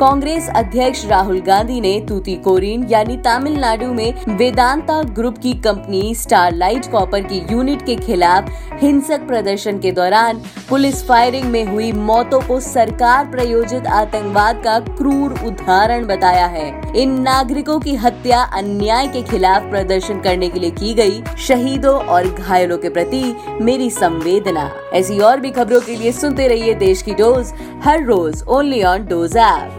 कांग्रेस अध्यक्ष राहुल गांधी ने तूतीकोरिन यानी तमिलनाडु में वेदांता ग्रुप की कंपनी स्टारलाइट कॉपर की यूनिट के खिलाफ हिंसक प्रदर्शन के दौरान पुलिस फायरिंग में हुई मौतों को सरकार प्रयोजित आतंकवाद का क्रूर उदाहरण बताया है। इन नागरिकों की हत्या अन्याय के खिलाफ प्रदर्शन करने के लिए की गई शहीदों और घायलों के प्रति मेरी संवेदना। ऐसी और भी खबरों के लिए सुनते रहिए देश की डोज, हर रोज ओनली ऑन डोज ऐप।